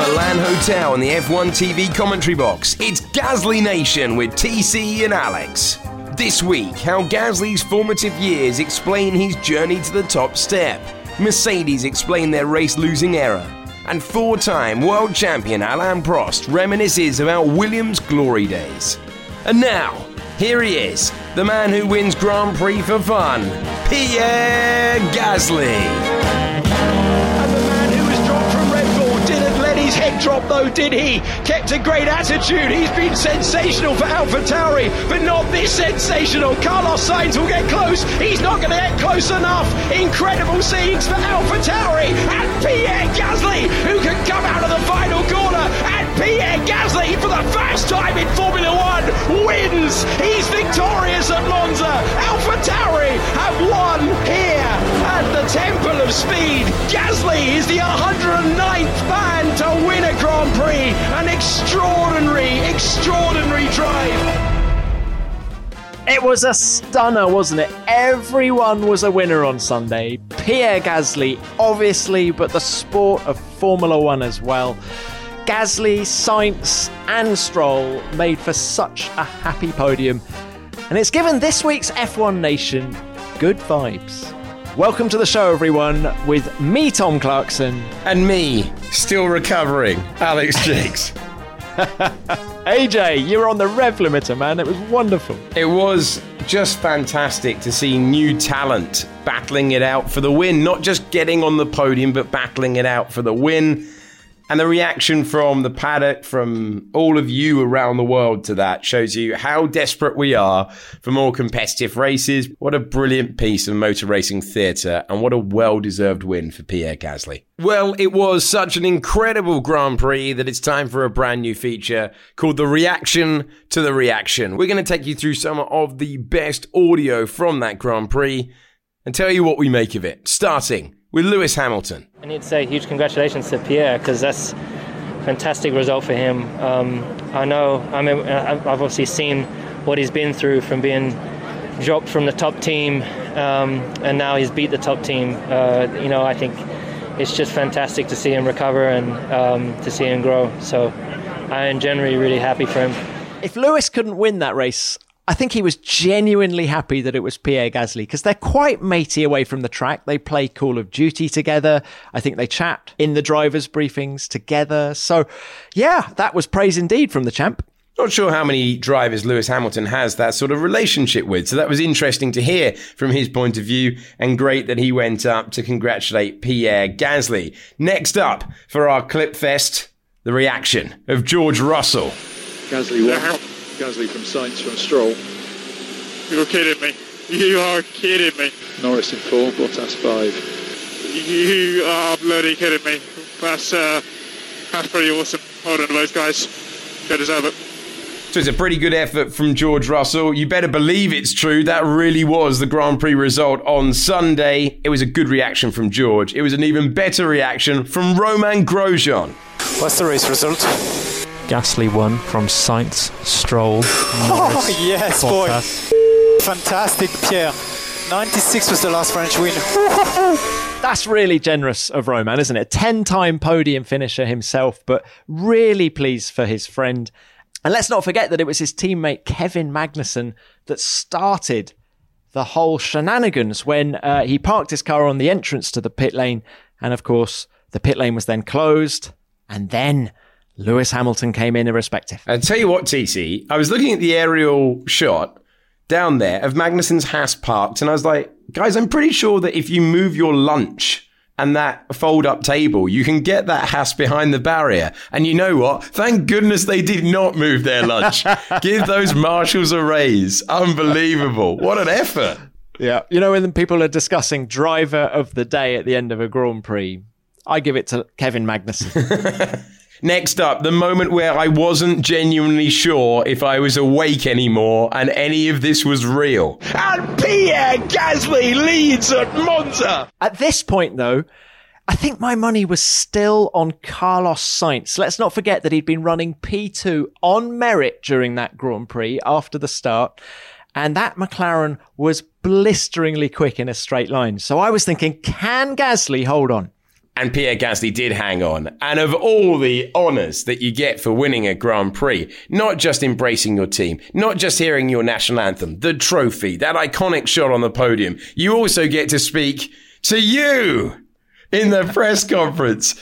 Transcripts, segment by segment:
Milan hotel in the F1 TV commentary box, it's Gasly Nation with TC and Alex. This week, how Gasly's formative years explain his journey to the top step. Mercedes explain their race losing era. And four time world champion Alain Prost reminisces about Williams' glory days. And now, here he is, the man who wins Grand Prix for fun, Pierre Gasly. Drop though, did he? Kept a great attitude. He's been sensational for Alpha Tauri, but not this sensational. Carlos Sainz will get close. He's not going to get close enough. Incredible scenes for Alpha Tauri and Pierre Gasly, who can come out of the final corner. And Pierre Gasly, for the first time in Formula One, wins. He's victorious at Monza. Alpha Tauri have won here at the Temple of Speed. Gasly is the 109th man to win a Grand Prix. An extraordinary, extraordinary drive. It was a stunner, wasn't it? Everyone was a winner on Sunday. Pierre Gasly, obviously, but the sport of Formula One as well. Gasly, Sainz, and Stroll made for such a happy podium. And it's given this week's F1 Nation good vibes. Welcome to the show, everyone, with me, Tom Clarkson. And me, still recovering, Alex Jakes. AJ, you were on the rev limiter, man. It was wonderful. It was just fantastic to see new talent battling it out for the win, not just getting on the podium, but battling it out for the win. And the reaction from the paddock, from all of you around the world to that shows you how desperate we are for more competitive races. What a brilliant piece of motor racing theatre and what a well deserved win for Pierre Gasly. Well, it was such an incredible Grand Prix that it's time for a brand new feature called The Reaction to the Reaction. We're going to take you through some of the best audio from that Grand Prix and tell you what we make of it, starting with Lewis Hamilton. I need to say huge congratulations to Pierre because that's a fantastic result for him. Um, I know, I mean, I've obviously seen what he's been through from being dropped from the top team um, and now he's beat the top team. Uh, you know, I think it's just fantastic to see him recover and um, to see him grow. So I am generally really happy for him. If Lewis couldn't win that race, I think he was genuinely happy that it was Pierre Gasly because they're quite matey away from the track. They play Call of Duty together. I think they chat in the drivers' briefings together. So, yeah, that was praise indeed from the champ. Not sure how many drivers Lewis Hamilton has that sort of relationship with. So that was interesting to hear from his point of view and great that he went up to congratulate Pierre Gasly. Next up for our clip fest, the reaction of George Russell. Gasly won. Gasly from Sainz from Stroll. You're kidding me. You are kidding me. Norris in four, Bottas five. You are bloody kidding me. That's uh, that's pretty awesome. Well on to those guys. They deserve it. So it's a pretty good effort from George Russell. You better believe it's true. That really was the Grand Prix result on Sunday. It was a good reaction from George. It was an even better reaction from Romain Grosjean. What's the race result? Gasly won from Sainz, Stroll, oh, Norris, oh, yes, Bottas. boy. Fantastic, Pierre. 96 was the last French win. That's really generous of Romain, isn't it? 10 time podium finisher himself, but really pleased for his friend. And let's not forget that it was his teammate Kevin Magnussen that started the whole shenanigans when uh, he parked his car on the entrance to the pit lane. And of course, the pit lane was then closed. And then Lewis Hamilton came in irrespective. I'll tell you what, TC, I was looking at the aerial shot down there of Magnussen's Haas parked, and I was like, guys, I'm pretty sure that if you move your lunch and that fold up table, you can get that Haas behind the barrier. And you know what? Thank goodness they did not move their lunch. Give those marshals a raise. Unbelievable. What an effort. Yeah. You know, when people are discussing driver of the day at the end of a Grand Prix, I give it to Kevin Magnussen. Next up, the moment where I wasn't genuinely sure if I was awake anymore and any of this was real. And Pierre Gasly leads at Monza. At this point, though, I think my money was still on Carlos Sainz. Let's not forget that he'd been running P2 on merit during that Grand Prix after the start. And that McLaren was blisteringly quick in a straight line. So I was thinking, can Gasly hold on? And Pierre Gasly did hang on. And of all the honours that you get for winning a Grand Prix, not just embracing your team, not just hearing your national anthem, the trophy, that iconic shot on the podium, you also get to speak to you in the press conference.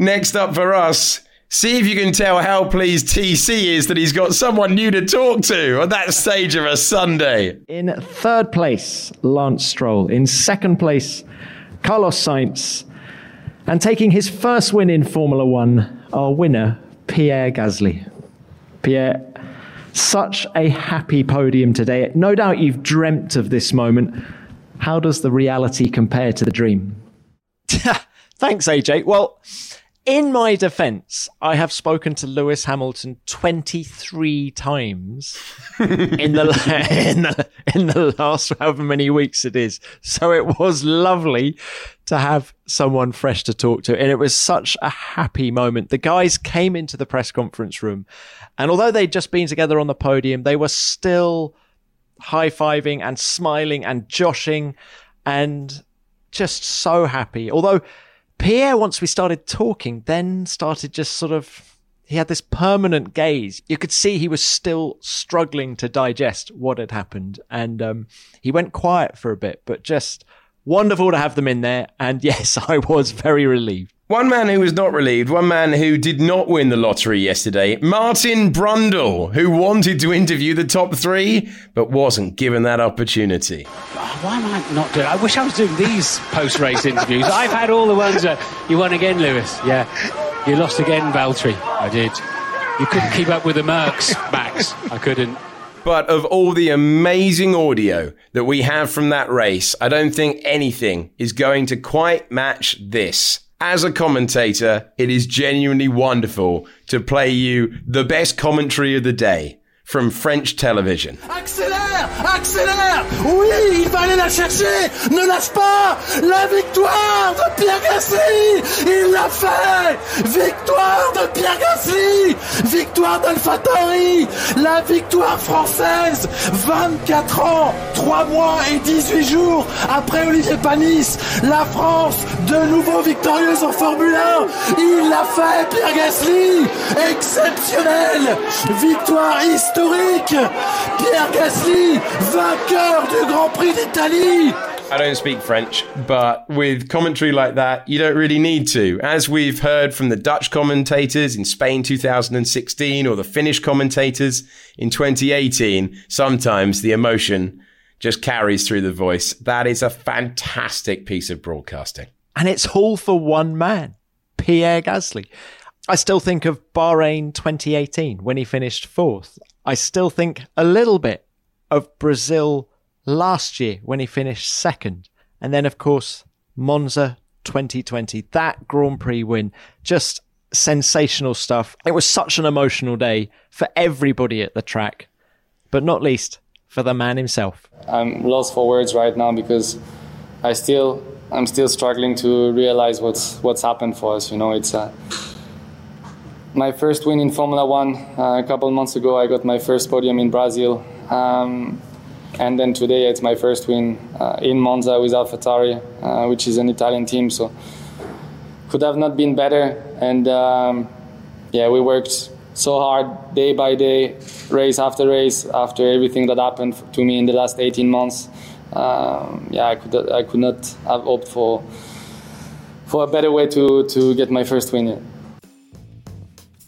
Next up for us, see if you can tell how pleased TC is that he's got someone new to talk to on that stage of a Sunday. In third place, Lance Stroll. In second place, Carlos Sainz. And taking his first win in Formula One, our winner, Pierre Gasly. Pierre, such a happy podium today. No doubt you've dreamt of this moment. How does the reality compare to the dream? Thanks, AJ. Well, in my defense, I have spoken to Lewis Hamilton 23 times in the, in the in the last however many weeks it is. So it was lovely to have someone fresh to talk to and it was such a happy moment. The guys came into the press conference room and although they'd just been together on the podium, they were still high-fiving and smiling and joshing and just so happy. Although Pierre, once we started talking, then started just sort of, he had this permanent gaze. You could see he was still struggling to digest what had happened. And um, he went quiet for a bit, but just wonderful to have them in there. And yes, I was very relieved. One man who was not relieved, one man who did not win the lottery yesterday, Martin Brundle, who wanted to interview the top three, but wasn't given that opportunity. Why am I not doing? I wish I was doing these post-race interviews. I've had all the ones that you won again, Lewis. Yeah, you lost again, Valtteri. I did. You couldn't keep up with the Mercs, Max. I couldn't. But of all the amazing audio that we have from that race, I don't think anything is going to quite match this. As a commentator, it is genuinely wonderful to play you the best commentary of the day from French television. Accélère Accélère. Oui, il va aller la chercher. Ne lâche pas. La victoire de Pierre Gasly. Il l'a fait. Victoire de Pierre Gasly. Victoire d'AlphaTauri La victoire française 24 ans 3 mois et 18 jours après Olivier Panis. La France de nouveau victorieuse en Formule 1 Il l'a fait Pierre Gasly. Exceptionnel. Victoire historique Pierre Gasly, vainqueur du Grand Prix d'Italie I don't speak French, but with commentary like that, you don't really need to. As we've heard from the Dutch commentators in Spain 2016 or the Finnish commentators in 2018, sometimes the emotion just carries through the voice. That is a fantastic piece of broadcasting. And it's all for one man, Pierre Gasly. I still think of Bahrain 2018 when he finished fourth. I still think a little bit of Brazil last year when he finished second. And then, of course, Monza 2020, that Grand Prix win, just sensational stuff. It was such an emotional day for everybody at the track, but not least for the man himself. I'm lost for words right now because I still I'm still struggling to realize what's what's happened for us. You know, it's uh, my first win in Formula One uh, a couple months ago. I got my first podium in Brazil, um, and then today it's my first win uh, in Monza with AlphaTauri, uh, which is an Italian team. So could have not been better. And um, yeah, we worked so hard day by day, race after race, after everything that happened to me in the last 18 months. Um, yeah, I could I could not have hoped for for a better way to to get my first win.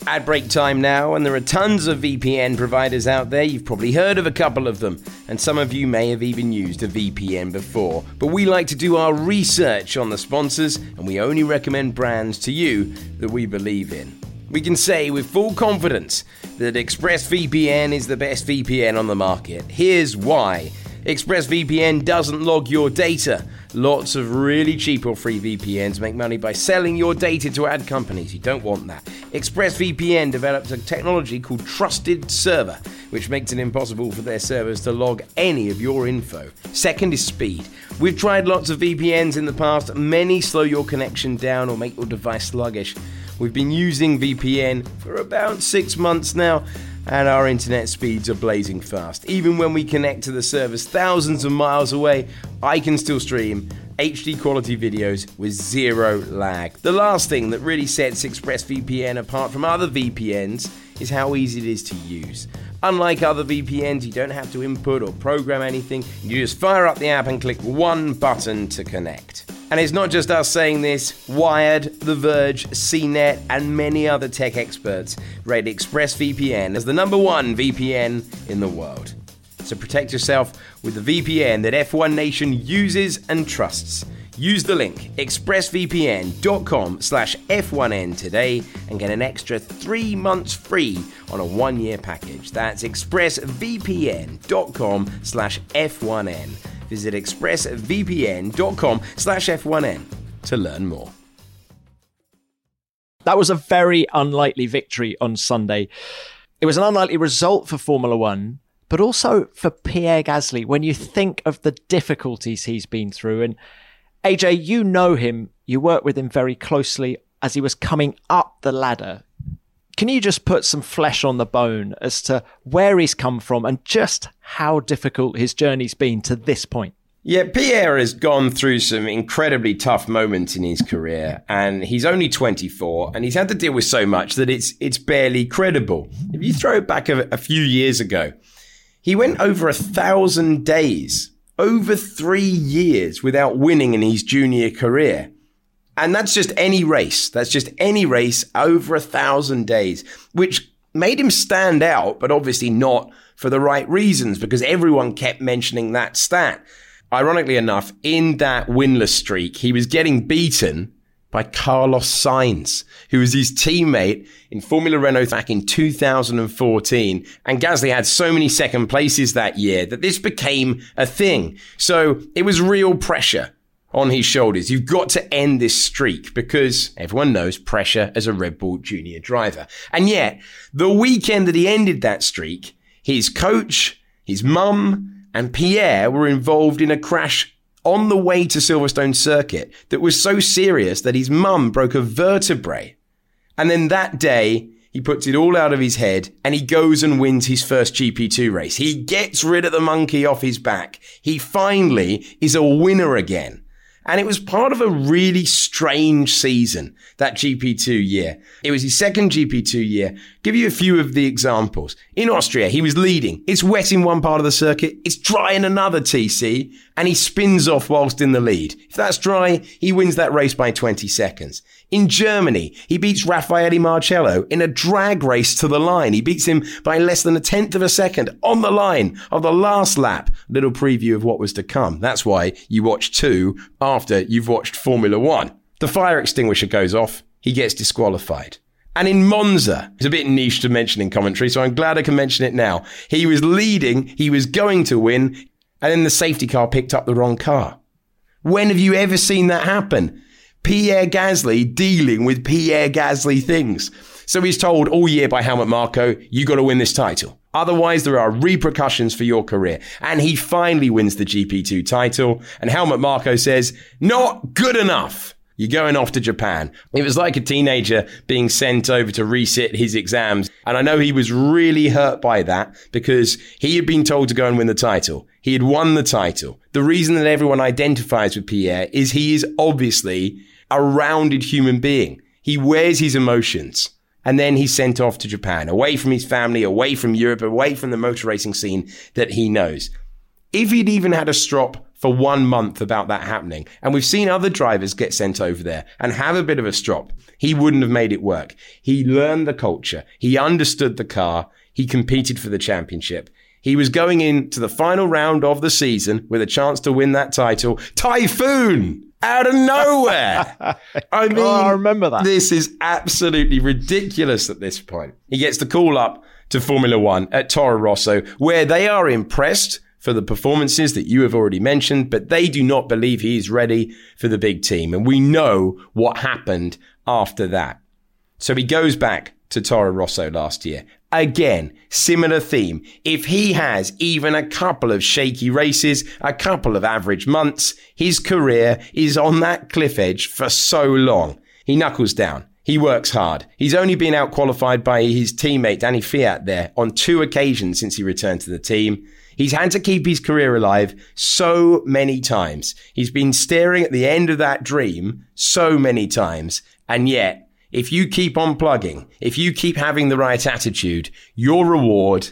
Ad break time now, and there are tons of VPN providers out there. You've probably heard of a couple of them, and some of you may have even used a VPN before. But we like to do our research on the sponsors, and we only recommend brands to you that we believe in. We can say with full confidence that ExpressVPN is the best VPN on the market. Here's why. ExpressVPN doesn't log your data. Lots of really cheap or free VPNs make money by selling your data to ad companies. You don't want that. ExpressVPN developed a technology called Trusted Server, which makes it impossible for their servers to log any of your info. Second is speed. We've tried lots of VPNs in the past, many slow your connection down or make your device sluggish. We've been using VPN for about six months now, and our internet speeds are blazing fast. Even when we connect to the servers thousands of miles away, I can still stream HD quality videos with zero lag. The last thing that really sets ExpressVPN apart from other VPNs is how easy it is to use. Unlike other VPNs, you don't have to input or program anything. You just fire up the app and click one button to connect. And it's not just us saying this. Wired, The Verge, CNET, and many other tech experts rate ExpressVPN as the number one VPN in the world. So protect yourself with the VPN that F1 Nation uses and trusts. Use the link expressvpn.com slash F1N today and get an extra three months free on a one-year package. That's expressvpn.com slash F1N. Visit expressvpn.com slash F1N to learn more. That was a very unlikely victory on Sunday. It was an unlikely result for Formula One, but also for Pierre Gasly when you think of the difficulties he's been through. And AJ, you know him, you work with him very closely as he was coming up the ladder. Can you just put some flesh on the bone as to where he's come from and just how difficult his journey's been to this point? Yeah, Pierre has gone through some incredibly tough moments in his career, and he's only 24, and he's had to deal with so much that it's it's barely credible. If you throw it back a, a few years ago, he went over a thousand days, over three years without winning in his junior career. And that's just any race. That's just any race over a thousand days, which made him stand out, but obviously not for the right reasons because everyone kept mentioning that stat. Ironically enough, in that winless streak, he was getting beaten by Carlos Sainz, who was his teammate in Formula Renault back in 2014. And Gasly had so many second places that year that this became a thing. So it was real pressure on his shoulders. You've got to end this streak because everyone knows pressure as a Red Bull junior driver. And yet, the weekend that he ended that streak, his coach, his mum, and Pierre were involved in a crash on the way to Silverstone Circuit that was so serious that his mum broke a vertebrae. And then that day, he puts it all out of his head and he goes and wins his first GP2 race. He gets rid of the monkey off his back. He finally is a winner again. And it was part of a really strange season, that GP2 year. It was his second GP2 year. Give you a few of the examples. In Austria, he was leading. It's wet in one part of the circuit. It's dry in another TC and he spins off whilst in the lead. If that's dry, he wins that race by 20 seconds. In Germany, he beats Raffaele Marcello in a drag race to the line. He beats him by less than a tenth of a second on the line of the last lap. Little preview of what was to come. That's why you watch two after you've watched Formula One. The fire extinguisher goes off. He gets disqualified. And in Monza, it's a bit niche to mention in commentary, so I'm glad I can mention it now. He was leading, he was going to win, and then the safety car picked up the wrong car. When have you ever seen that happen? Pierre Gasly dealing with Pierre Gasly things. So he's told all year by Helmut Marko, you got to win this title. Otherwise, there are repercussions for your career. And he finally wins the GP2 title. And Helmut Marko says, not good enough. You're going off to Japan. It was like a teenager being sent over to resit his exams. And I know he was really hurt by that because he had been told to go and win the title. He had won the title. The reason that everyone identifies with Pierre is he is obviously a rounded human being. He wears his emotions. And then he's sent off to Japan, away from his family, away from Europe, away from the motor racing scene that he knows. If he'd even had a strop for one month about that happening, and we've seen other drivers get sent over there and have a bit of a strop, he wouldn't have made it work. He learned the culture. He understood the car. He competed for the championship. He was going into the final round of the season with a chance to win that title. Typhoon! Out of nowhere. Oh, I mean, oh, I remember that. This is absolutely ridiculous at this point. He gets the call up to Formula One at Toro Rosso, where they are impressed for the performances that you have already mentioned, but they do not believe he is ready for the big team. And we know what happened after that. So he goes back to Toro Rosso last year. Again, similar theme. If he has even a couple of shaky races, a couple of average months, his career is on that cliff edge for so long. He knuckles down. He works hard. He's only been out qualified by his teammate Daniil Kvyat there on two occasions since he returned to the team. He's had to keep his career alive so many times. He's been staring at the end of that dream so many times. And yet, if you keep on plugging, if you keep having the right attitude, your reward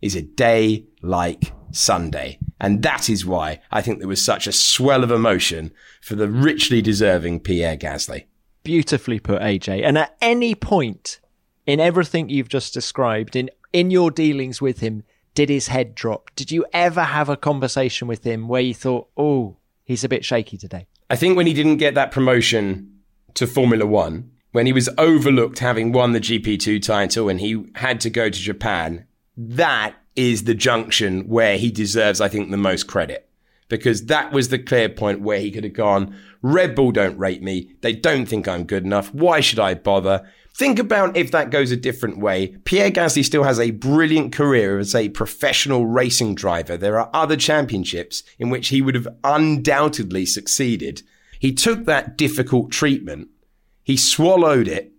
is a day like Sunday. And that is why I think there was such a swell of emotion for the richly deserving Pierre Gasly. Beautifully put, AJ. And at any point in everything you've just described, in, in your dealings with him, did his head drop? Did you ever have a conversation with him where you thought, oh, he's a bit shaky today? I think when he didn't get that promotion to Formula One, when he was overlooked having won the GP2 title and he had to go to Japan, that is the junction where he deserves, I think, the most credit. Because that was the clear point where he could have gone, Red Bull don't rate me. They don't think I'm good enough. Why should I bother? Think about if that goes a different way. Pierre Gasly still has a brilliant career as a professional racing driver. There are other championships in which he would have undoubtedly succeeded. He took that difficult treatment, he swallowed it,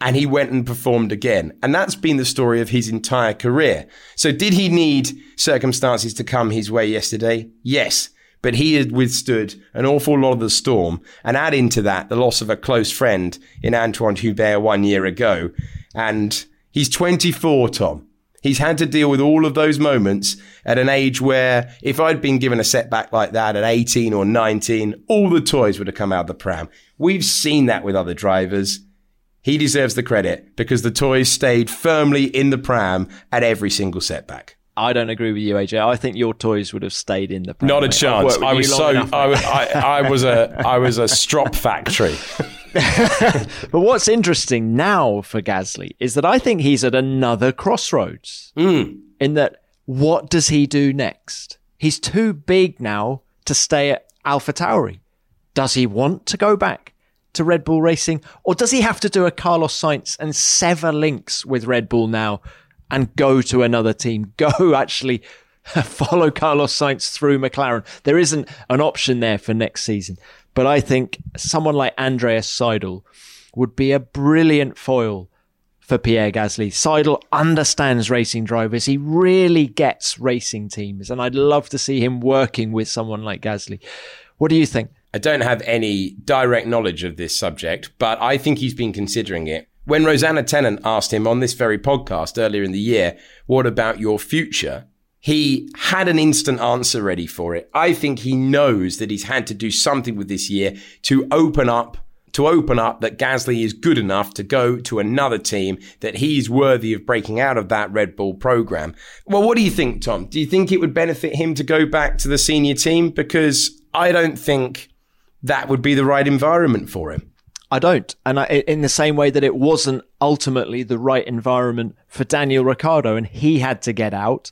and he went and performed again. And that's been the story of his entire career. So did he need circumstances to come his way yesterday? Yes but he had withstood an awful lot of the storm and add into that the loss of a close friend in Antoine Hubert one year ago. And he's 24, Tom. He's had to deal with all of those moments at an age where if I'd been given a setback like that at 18 or 19, all the toys would have come out of the pram. We've seen that with other drivers. He deserves the credit because the toys stayed firmly in the pram at every single setback. I don't agree with you, AJ. I think your toys would have stayed in the. Pram, Not a chance. I was so. I, I, I, was a. I was a strop factory. but what's interesting now for Gasly is that I think he's at another crossroads. Mm. In that, what does he do next? He's too big now to stay at AlphaTauri. Does he want to go back to Red Bull Racing, or does he have to do a Carlos Sainz and sever links with Red Bull now and go to another team. Go actually follow Carlos Sainz through McLaren. There isn't an option there for next season. But I think someone like Andreas Seidl would be a brilliant foil for Pierre Gasly. Seidl understands racing drivers. He really gets racing teams. And I'd love to see him working with someone like Gasly. What do you think? I don't have any direct knowledge of this subject, but I think he's been considering it. When Rosanna Tennant asked him on this very podcast earlier in the year, what about your future? He had an instant answer ready for it. I think he knows that he's had to do something with this year to open up to open up that Gasly is good enough to go to another team, that he's worthy of breaking out of that Red Bull program. Well, what do you think, Tom? Do you think it would benefit him to go back to the senior team? Because I don't think that would be the right environment for him. I don't. And I, in the same way that it wasn't ultimately the right environment for Daniel Ricciardo and he had to get out,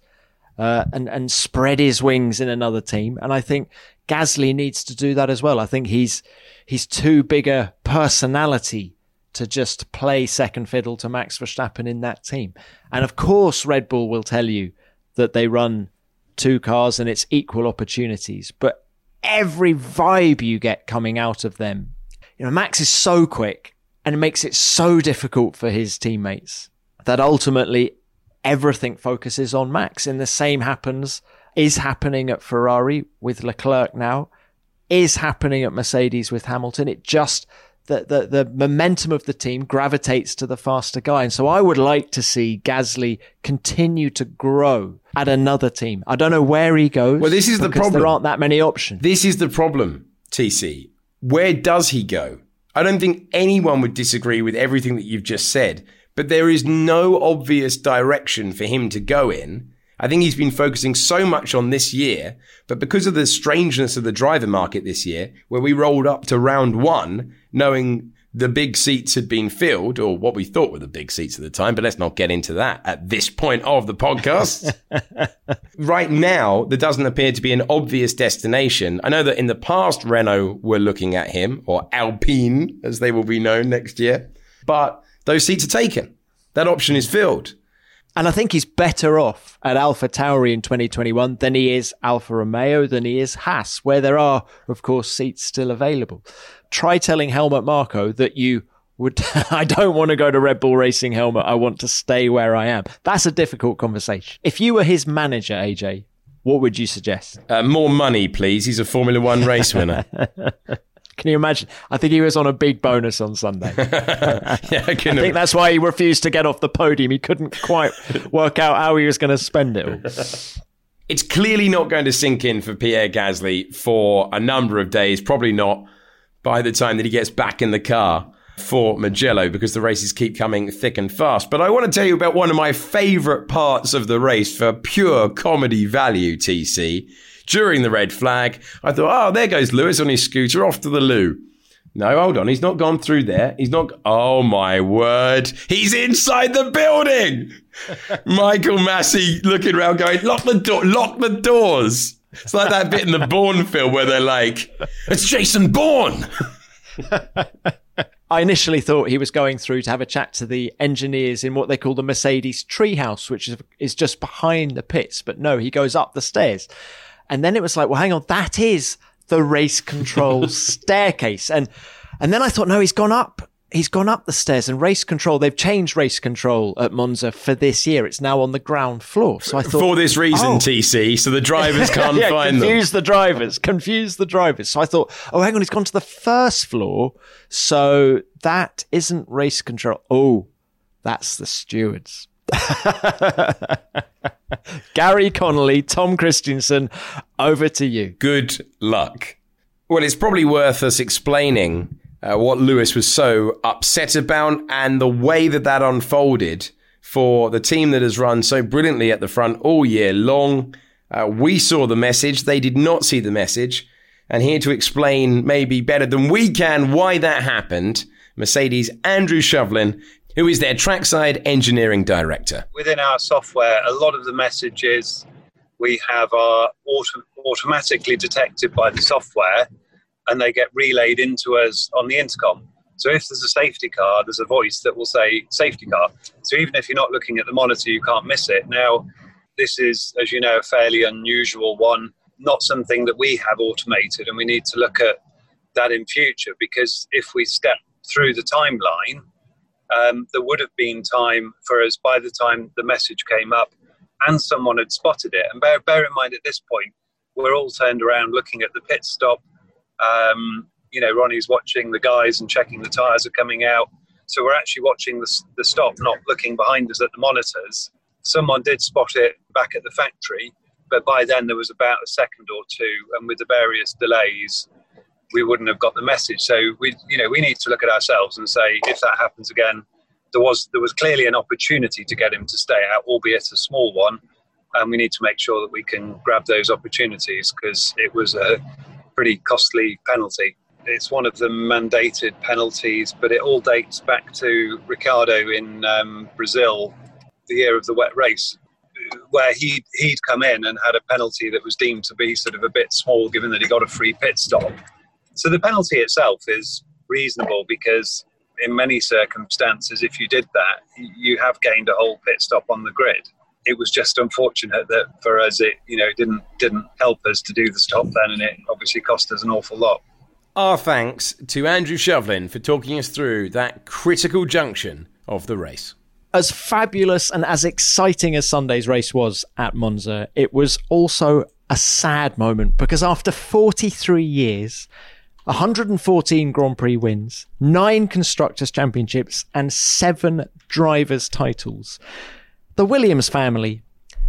uh, and, and spread his wings in another team. And I think Gasly needs to do that as well. I think he's, he's too big a personality to just play second fiddle to Max Verstappen in that team. And of course, Red Bull will tell you that they run two cars and it's equal opportunities, but every vibe you get coming out of them you know, Max is so quick and it makes it so difficult for his teammates that ultimately everything focuses on Max. And the same happens, is happening at Ferrari with Leclerc now, is happening at Mercedes with Hamilton. It just, the, the, the momentum of the team gravitates to the faster guy. And so I would like to see Gasly continue to grow at another team. I don't know where he goes. Well, this is the problem. There aren't that many options. This is the problem, TC where does he go? I don't think anyone would disagree with everything that you've just said, but there is no obvious direction for him to go in. I think he's been focusing so much on this year, but because of the strangeness of the driver market this year, where we rolled up to round one, knowing the big seats had been filled, or what we thought were the big seats at the time, but let's not get into that at this point of the podcast. right now, there doesn't appear to be an obvious destination. I know that in the past, Renault were looking at him, or Alpine, as they will be known next year, but those seats are taken. That option is filled. And I think he's better off at Alpha Tauri in 2021 than he is Alfa Romeo, than he is Haas, where there are, of course, seats still available. Try telling Helmut Marko that you would, I don't want to go to Red Bull Racing Helmut. I want to stay where I am. That's a difficult conversation. If you were his manager, AJ, what would you suggest? Uh, more money, please. He's a Formula One race winner. Can you imagine? I think he was on a big bonus on Sunday. yeah, I, I think that's why he refused to get off the podium. He couldn't quite work out how he was going to spend it all. It's clearly not going to sink in for Pierre Gasly for a number of days, probably not by the time that he gets back in the car for Mugello because the races keep coming thick and fast. But I want to tell you about one of my favourite parts of the race for pure comedy value, TC during the red flag. I thought, oh, there goes Lewis on his scooter off to the loo. No, hold on. He's not gone through there. He's not. Oh my word. He's inside the building. Michael Masi looking around going, lock the door, lock the doors. It's like that bit in the Bourne film where they're like, it's Jason Bourne. I initially thought he was going through to have a chat to the engineers in what they call the Mercedes treehouse, which is, is just behind the pits. But no, he goes up the stairs. And then it was like, well, hang on, that is the race control staircase. And, and then I thought, no, he's gone up. He's gone up the stairs and race control. They've changed race control at Monza for this year. It's now on the ground floor. So I thought for this reason, oh. TC, so the drivers can't yeah, find confuse them. Confuse the drivers. Confuse the drivers. So I thought, oh, hang on, he's gone to the first floor. So that isn't race control. Oh, that's the stewards. Garry Connelly, Tom Kristensen, over to you. Good luck. Well, it's probably worth us explaining uh, what Lewis was so upset about and the way that that unfolded for the team that has run so brilliantly at the front all year long. Uh, we saw the message, they did not see the message. And here to explain, maybe better than we can, why that happened, Mercedes Andrew Shovlin, who is their trackside engineering director. Within our software, a lot of the messages we have are auto- automatically detected by the software and they get relayed into us on the intercom. So if there's a safety car, there's a voice that will say safety car. So even if you're not looking at the monitor, you can't miss it. Now, this is, as you know, a fairly unusual one, not something that we have automated, and we need to look at that in future because if we step through the timeline, um, there would have been time for us by the time the message came up and someone had spotted it. And bear, bear in mind at this point, we're all turned around looking at the pit stop. Um, you know, Ronnie's watching the guys and checking the tyres are coming out. So we're actually watching the, the stop, not looking behind us at the monitors. Someone did spot it back at the factory, but by then there was about a second or two, and with the various delays, we wouldn't have got the message. So we, you know, we need to look at ourselves and say, if that happens again, there was there was clearly an opportunity to get him to stay out, albeit a small one, and we need to make sure that we can grab those opportunities because it was a pretty costly penalty. It's one of the mandated penalties, but it all dates back to Ricardo in um, Brazil, the year of the wet race, where he he'd come in and had a penalty that was deemed to be sort of a bit small, given that he got a free pit stop so the penalty itself is reasonable because in many circumstances, if you did that, you have gained a whole pit stop on the grid. It was just unfortunate that for us, it you know didn't didn't help us to do the stop then, and it obviously cost us an awful lot. Our thanks to Andrew Shovlin for talking us through that critical junction of the race. As fabulous and as exciting as Sunday's race was at Monza, it was also a sad moment because after 43 years, 114 Grand Prix wins, nine Constructors' Championships, and seven Drivers' titles. The Williams family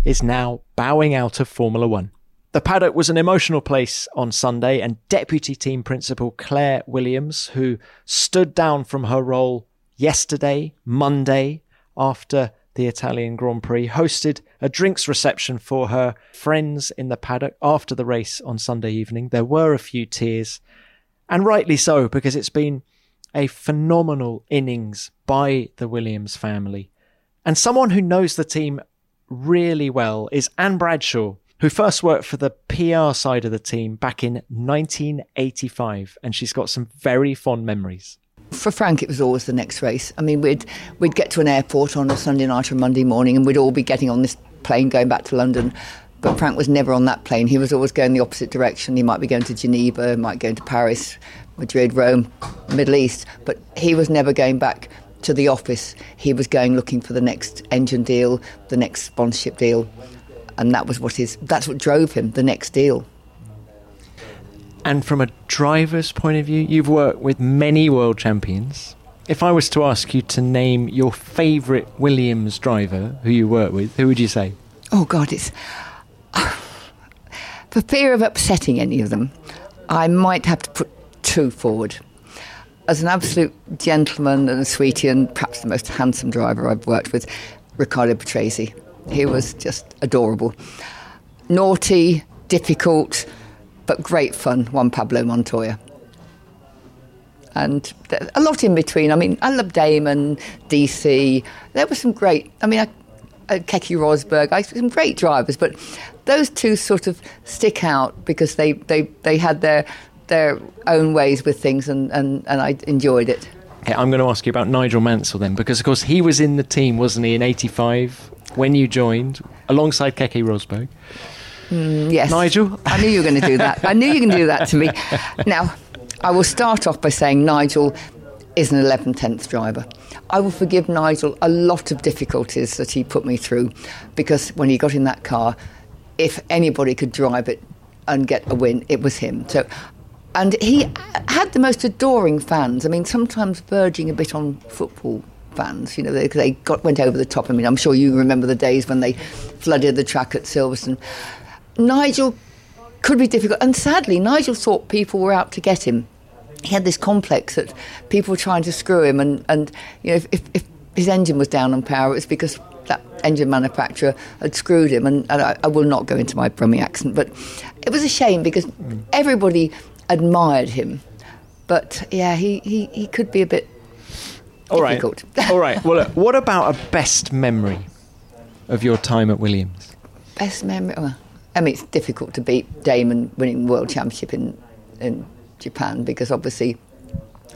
is now bowing out of Formula One. The paddock was an emotional place on Sunday, and Deputy Team Principal Claire Williams, who stood down from her role yesterday, Monday, after the Italian Grand Prix, hosted a drinks reception for her friends in the paddock after the race on Sunday evening. There were a few tears, and rightly so, because it's been A phenomenal innings by the Williams family. And someone who knows the team really well is Anne Bradshaw, who first worked for the PR side of the team back in 1985. And she's got some very fond memories. For Frank, it was always the next race. I mean, we'd we'd get to an airport on a Sunday night or Monday morning, and we'd all be getting on this plane going back to London. But Frank was never on that plane. He was always going the opposite direction. He might be going to Geneva, might go to Paris, Madrid, Rome, Middle East. But he was never going back to the office. He was going looking for the next engine deal, the next sponsorship deal, and that was what his. That's what drove him. The next deal. And from a driver's point of view, you've worked with many world champions. If I was to ask you to name your favourite Williams driver who you work with, who would you say? Oh God, it's for fear of upsetting any of them. I might have to put two forward. As an absolute gentleman and a sweetie, and perhaps the most handsome driver I've worked with, Riccardo Patrese. He was just adorable. Naughty, difficult, but great fun, Juan Pablo Montoya. And a lot in between. I mean, I love Damon, DC. There were some great, I mean, I, uh, Keke Rosberg, I, some great drivers, but those two sort of stick out because they, they, they had their, their own ways with things and, and, and I enjoyed it. I'm going to ask you about Nigel Mansell then, because of course he was in the team, wasn't he, in '85 when you joined, alongside Keke Rosberg. Mm, yes. Nigel? I knew you were going to do that. I knew you were going to do that to me. Now, I will start off by saying Nigel is an 11 tenths driver. I will forgive Nigel a lot of difficulties that he put me through because when he got in that car, if anybody could drive it and get a win, it was him. So, and he had the most adoring fans. I mean, sometimes verging a bit on football fans. You know, they, they got went over the top. I mean, I'm sure you remember the days when they flooded the track at Silverstone. Nigel could be difficult, and sadly, Nigel thought people were out to get him. He had this complex that people were trying to screw him, and, and you know, if, if, if his engine was down on power, it was because that engine manufacturer had screwed him. And, and I, I, will not go into my Brummie accent, but it was a shame because mm. everybody admired him. But yeah, he, he, he could be a bit all difficult. Right. All right. Well, look, what about a best memory of your time at Williams? Best memory? Well, I mean, it's difficult to beat Damon winning world championship in, in Japan because obviously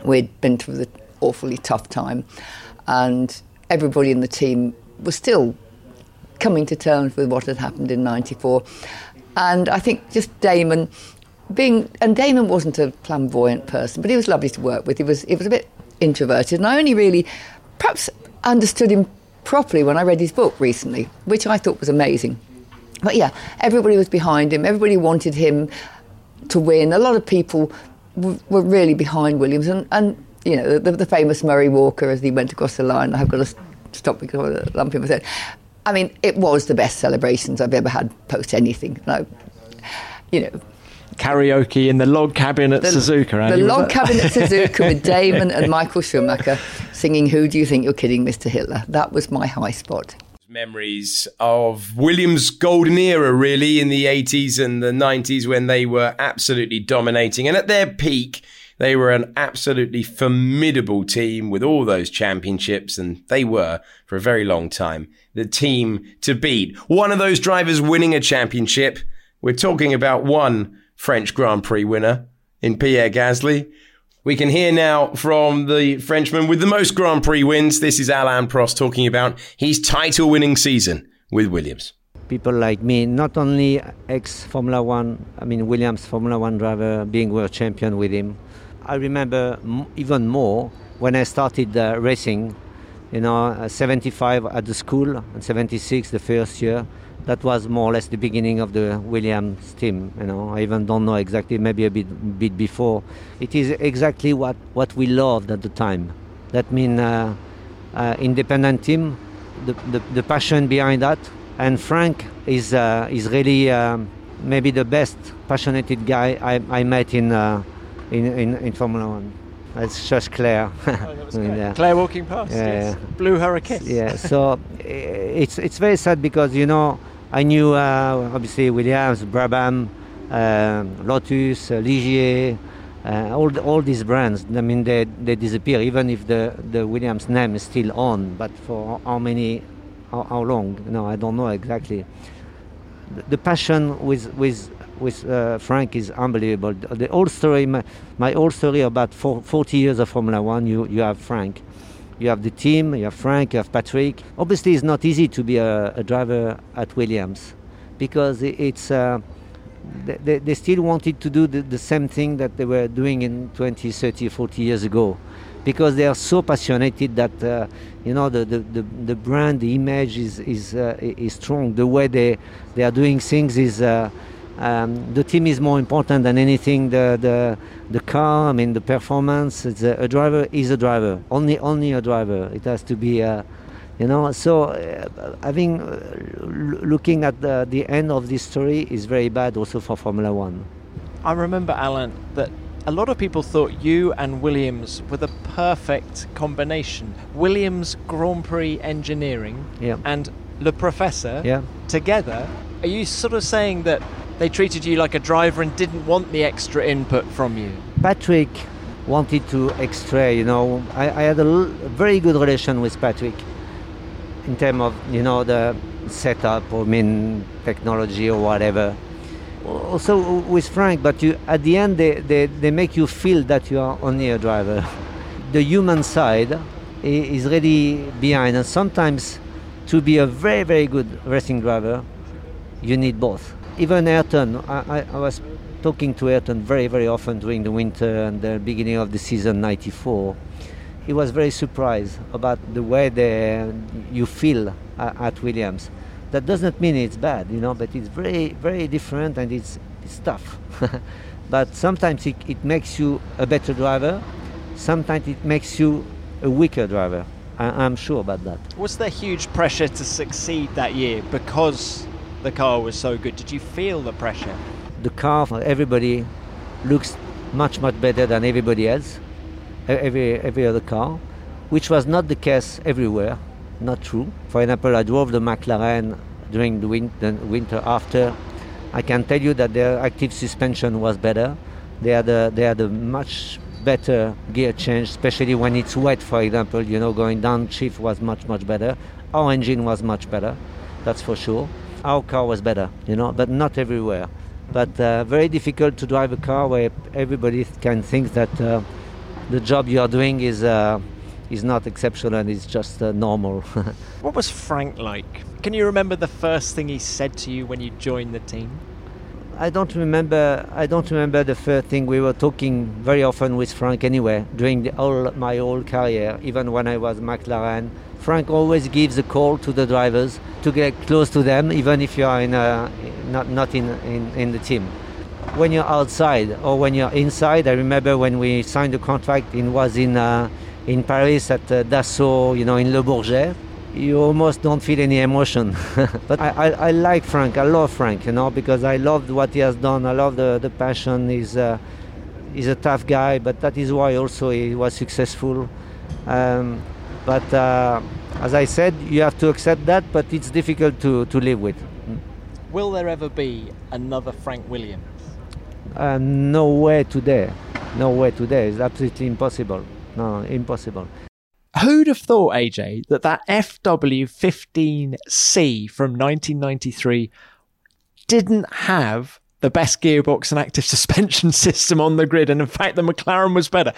we'd been through the awfully tough time and everybody in the team was still coming to terms with what had happened in 94. And I think just Damon being, and Damon wasn't a flamboyant person, but he was lovely to work with. He was, he was a bit introverted, and I only really perhaps understood him properly when I read his book recently, which I thought was amazing. But yeah, everybody was behind him, everybody wanted him to win. A lot of people w- were really behind Williams, and, and you know, the, the, famous Murray Walker as he went across the line. I've got to stop because I lump him. said, I mean, it was the best celebrations I've ever had post anything. No, you know, karaoke in the log cabin at the, Suzuka. Andy, the log cabin at Suzuka with Damon and Michael Schumacher singing "Who Do You Think You're Kidding, Mr. Hitler." That was my high spot. Memories of Williams' golden era, really, in the 80s and the 90s when they were absolutely dominating. And at their peak, they were an absolutely formidable team with all those championships, and they were, for a very long time, the team to beat. One of those drivers winning a championship. We're talking about one French Grand Prix winner in Pierre Gasly. We can hear now from the Frenchman with the most Grand Prix wins. This is Alain Prost talking about his title winning season with Williams. People like me, not only ex Formula One, I mean, Williams Formula One driver, being world champion with him. I remember even more when I started uh, racing, you know, uh, 75 at the school and 76 the first year that was more or less the beginning of the Williams team. You know, I even don't know exactly, maybe a bit bit before. It is exactly what, what we loved at the time. That means uh, uh, independent team, the, the, the, passion behind that. And Frank is uh, is really um, maybe the best passionate guy I, I met in, uh, in, in in Formula One. It's just Claire. Oh, Claire. Claire walking past. Yeah, yes. Blew her a kiss. Yeah. So it's it's very sad because you know I knew uh, obviously Williams, Brabham, uh, Lotus, uh, Ligier, Uh, all all these brands, I mean, they, they disappear even if the, the Williams name is still on. But for how many, how, how long? No, I don't know exactly. The, the passion with with with uh, Frank is unbelievable. The, whole story, my, my story about four, 40 years of Formula One. You you have Frank, you have the team, you have Frank, you have Patrick. Obviously, it's not easy to be a, a driver at Williams because it's. Uh, they, they still wanted to do the, the same thing that they were doing in 20, 30, 40 years ago because they are so passionate that uh, you know the, the, the, the, brand, the image is is, uh, is strong. The way they they are doing things is uh, um, the team is more important than anything. The the the car, I mean the performance. A, a, driver is a driver. Only only a driver. It has to be. Uh, you know so uh, i think uh, looking at the, the end of this story is very bad also for formula one i remember alain that a lot of people thought you and williams were the perfect combination williams grand prix engineering yeah. and le professor yeah. together are you sort of saying that they treated you like a driver and didn't want the extra input from you patrick wanted to extra you know i, I had a very good relation with patrick in terms of you know the setup or I mean technology or whatever. Also with Frank, but you at the end they, they, they make you feel that you are only a driver. The human side is really behind, and sometimes to be a very very good racing driver, you need both. Even Ayrton, I, I, I was talking to Ayrton very very often during the winter and the beginning of the season '94 he was very surprised about the way they, you feel at Williams. That doesn't mean it's bad, you know, but it's very, very different and it's, it's tough. but sometimes it, it makes you a better driver, sometimes it makes you a weaker driver. I, am sure about that. Was there huge pressure to succeed that year because the car was so good? Did you feel the pressure? The car, for everybody looks much, much better than everybody else every every other car, which was not the case everywhere. Not true. For example, I drove the McLaren during the, win- the winter after. I can tell you that their active suspension was better. They had a, they had a much better gear change, especially when it's wet. For example, you know, going down shift was much much better. Our engine was much better, that's for sure. Our car was better, you know, but not everywhere. But uh, very difficult to drive a car where everybody can think that. Uh, the job you are doing is uh, is not exceptional and it's just uh, normal. what was Frank like? Can you remember the first thing he said to you when you joined the team? I don't remember. I don't remember the first thing we were talking very often with Frank anyway during the whole, my whole career. Even when I was McLaren, Frank always gives a call to the drivers to get close to them, even if you are in a, not not in, in, in the team when you're outside or when you're inside. I remember when we signed the contract, it was in uh, in Paris at uh, Dassault, you know, in Le Bourget. You almost don't feel any emotion. but I, I, I, like Frank. I love Frank, you know, because I loved what he has done. I love the, the passion. He's, uh, he's a tough guy, but that is why also he was successful. Um, but uh, as I said, you have to accept that, but it's difficult to, to live with. Will there ever be another Frank Williams? Uh, no way today. No way today. It's absolutely impossible. No, impossible. Who'd have thought, AJ, that that FW15C from 1993 didn't have the best gearbox and active suspension system on the grid, and in fact, the McLaren was better.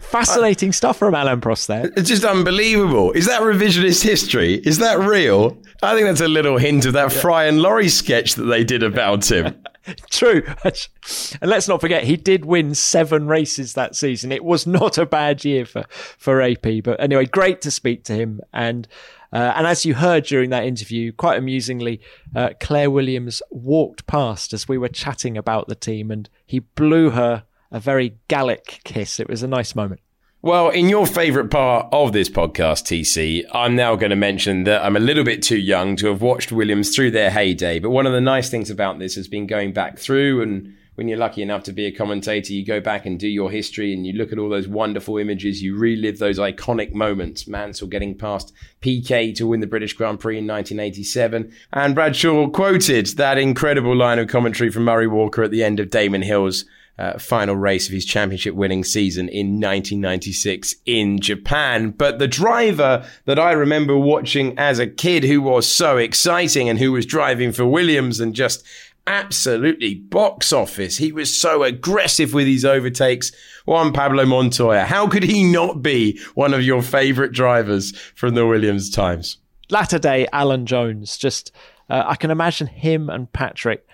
Fascinating stuff from Alain Prost there. It's just unbelievable. Is that revisionist history? Is that real? I think that's a little hint of that Fry and Laurie sketch that they did about him. True. And let's not forget, he did win seven races that season. It was not a bad year for, for AP. But anyway, great to speak to him. And, uh, and as you heard during that interview, quite amusingly, uh, Claire Williams walked past as we were chatting about the team and he blew her a very Gallic kiss. It was a nice moment. Well, in your favourite part of this podcast, TC, I'm now going to mention that I'm a little bit too young to have watched Williams through their heyday. But one of the nice things about this has been going back through and when you're lucky enough to be a commentator, you go back and do your history and you look at all those wonderful images, you relive those iconic moments. Mansell getting past PK to win the British Grand Prix in 1987. And Bradshaw quoted that incredible line of commentary from Murray Walker at the end of Damon Hill's uh, final race of his championship winning season in 1996 in Japan. But the driver that I remember watching as a kid who was so exciting and who was driving for Williams and just absolutely box office. He was so aggressive with his overtakes. Juan Pablo Montoya. How could he not be one of your favorite drivers from the Williams times? Latter day Alan Jones. Just, uh, I can imagine him and Patrick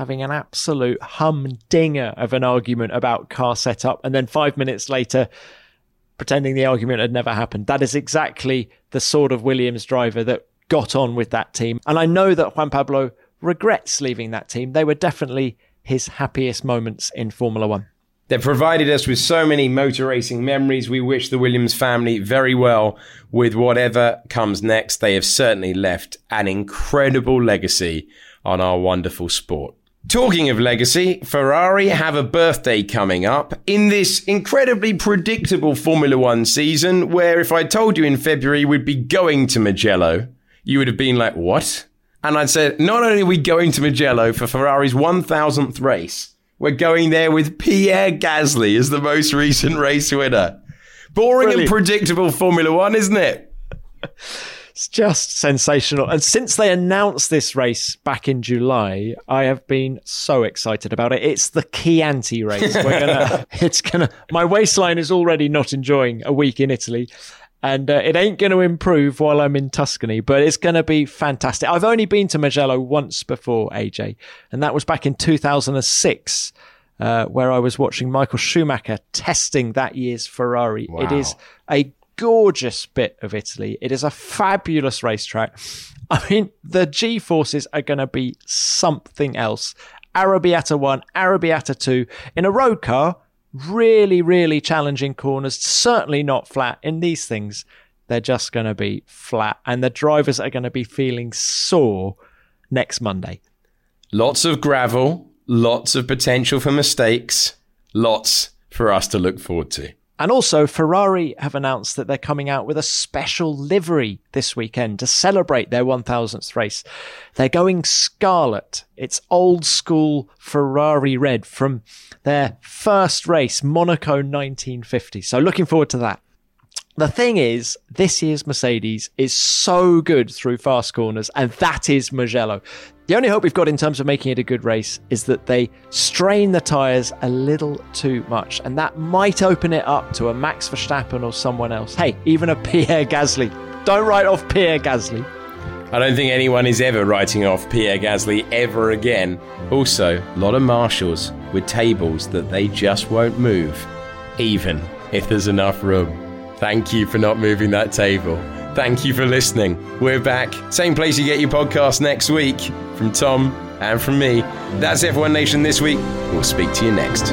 having an absolute humdinger of an argument about car setup, and then five minutes later, pretending the argument had never happened. That is exactly the sort of Williams driver that got on with that team. And I know that Juan Pablo regrets leaving that team. They were definitely his happiest moments in Formula One. They've provided us with so many motor racing memories. We wish the Williams family very well with whatever comes next. They have certainly left an incredible legacy on our wonderful sport. Talking of legacy, Ferrari have a birthday coming up in this incredibly predictable Formula One season where if I told you in February we'd be going to Mugello, you would have been like, what? And I'd said, not only are we going to Mugello for Ferrari's 1000th race, we're going there with Pierre Gasly as the most recent race winner. Boring Brilliant. and predictable Formula One, isn't it? It's just sensational. And since they announced this race back in July, I have been so excited about it. It's the Chianti race. We're gonna, it's gonna, my waistline is already not enjoying a week in Italy. And uh, it ain't going to improve while I'm in Tuscany, but it's going to be fantastic. I've only been to Mugello once before, AJ, and that was back in 2006. Uh, where I was watching Michael Schumacher testing that year's Ferrari. Wow. It is a gorgeous bit of Italy. It is a fabulous racetrack. I mean, the G forces are going to be something else. Arrabbiata 1, Arrabbiata 2 in a road car, really, really challenging corners, certainly not flat. In these things, they're just going to be flat, and the drivers are going to be feeling sore next Monday. Lots of gravel, lots of potential for mistakes, lots for us to look forward to. And also, Ferrari have announced that they're coming out with a special livery this weekend to celebrate their 1000th race. They're going scarlet. It's old school Ferrari red from their first race, Monaco 1950. So, looking forward to that. The thing is, this year's Mercedes is so good through fast corners, and that is Mugello. The only hope we've got in terms of making it a good race is that they strain the tyres a little too much, and that might open it up to a Max Verstappen or someone else. Hey, even a Pierre Gasly. Don't write off Pierre Gasly. I don't think anyone is ever writing off Pierre Gasly ever again. Also, a lot of marshals with tables that they just won't move, even if there's enough room. Thank you for not moving that table. Thank you for listening. We're back. Same place you get your podcast next week. From Tom and from me. That's it for One Nation this week. We'll speak to you next.